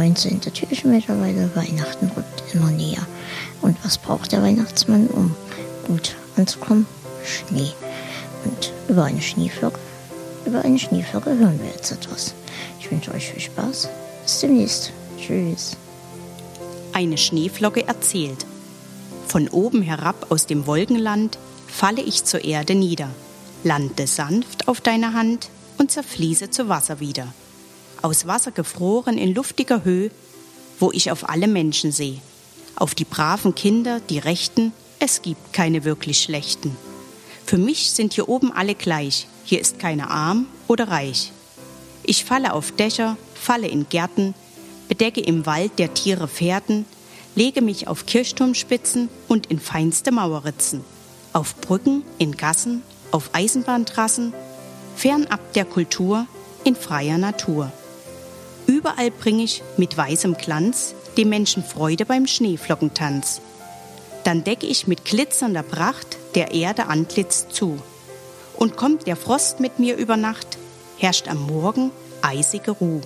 19. Türchen mittlerweile Weihnachten rückt immer näher. Und was braucht der Weihnachtsmann, um gut anzukommen? Schnee. Und über eine Schneeflocke, über eine Schneeflocke hören wir jetzt etwas. Ich wünsche euch viel Spaß. Bis demnächst. Tschüss. Eine Schneeflocke erzählt. Von oben herab aus dem Wolkenland falle ich zur Erde nieder, lande sanft auf deiner Hand und zerfließe zu Wasser wieder. Aus Wasser gefroren in luftiger Höhe, wo ich auf alle Menschen sehe. Auf die braven Kinder, die Rechten, es gibt keine wirklich Schlechten. Für mich sind hier oben alle gleich, hier ist keiner arm oder reich. Ich falle auf Dächer, falle in Gärten, bedecke im Wald der Tiere Fährten, lege mich auf Kirchturmspitzen und in feinste Mauerritzen, auf Brücken, in Gassen, auf Eisenbahntrassen, fernab der Kultur, in freier Natur. Überall bringe ich mit weißem Glanz dem Menschen Freude beim Schneeflockentanz. Dann decke ich mit glitzernder Pracht der Erde Antlitz zu. Und kommt der Frost mit mir über Nacht, herrscht am Morgen eisige Ruhe.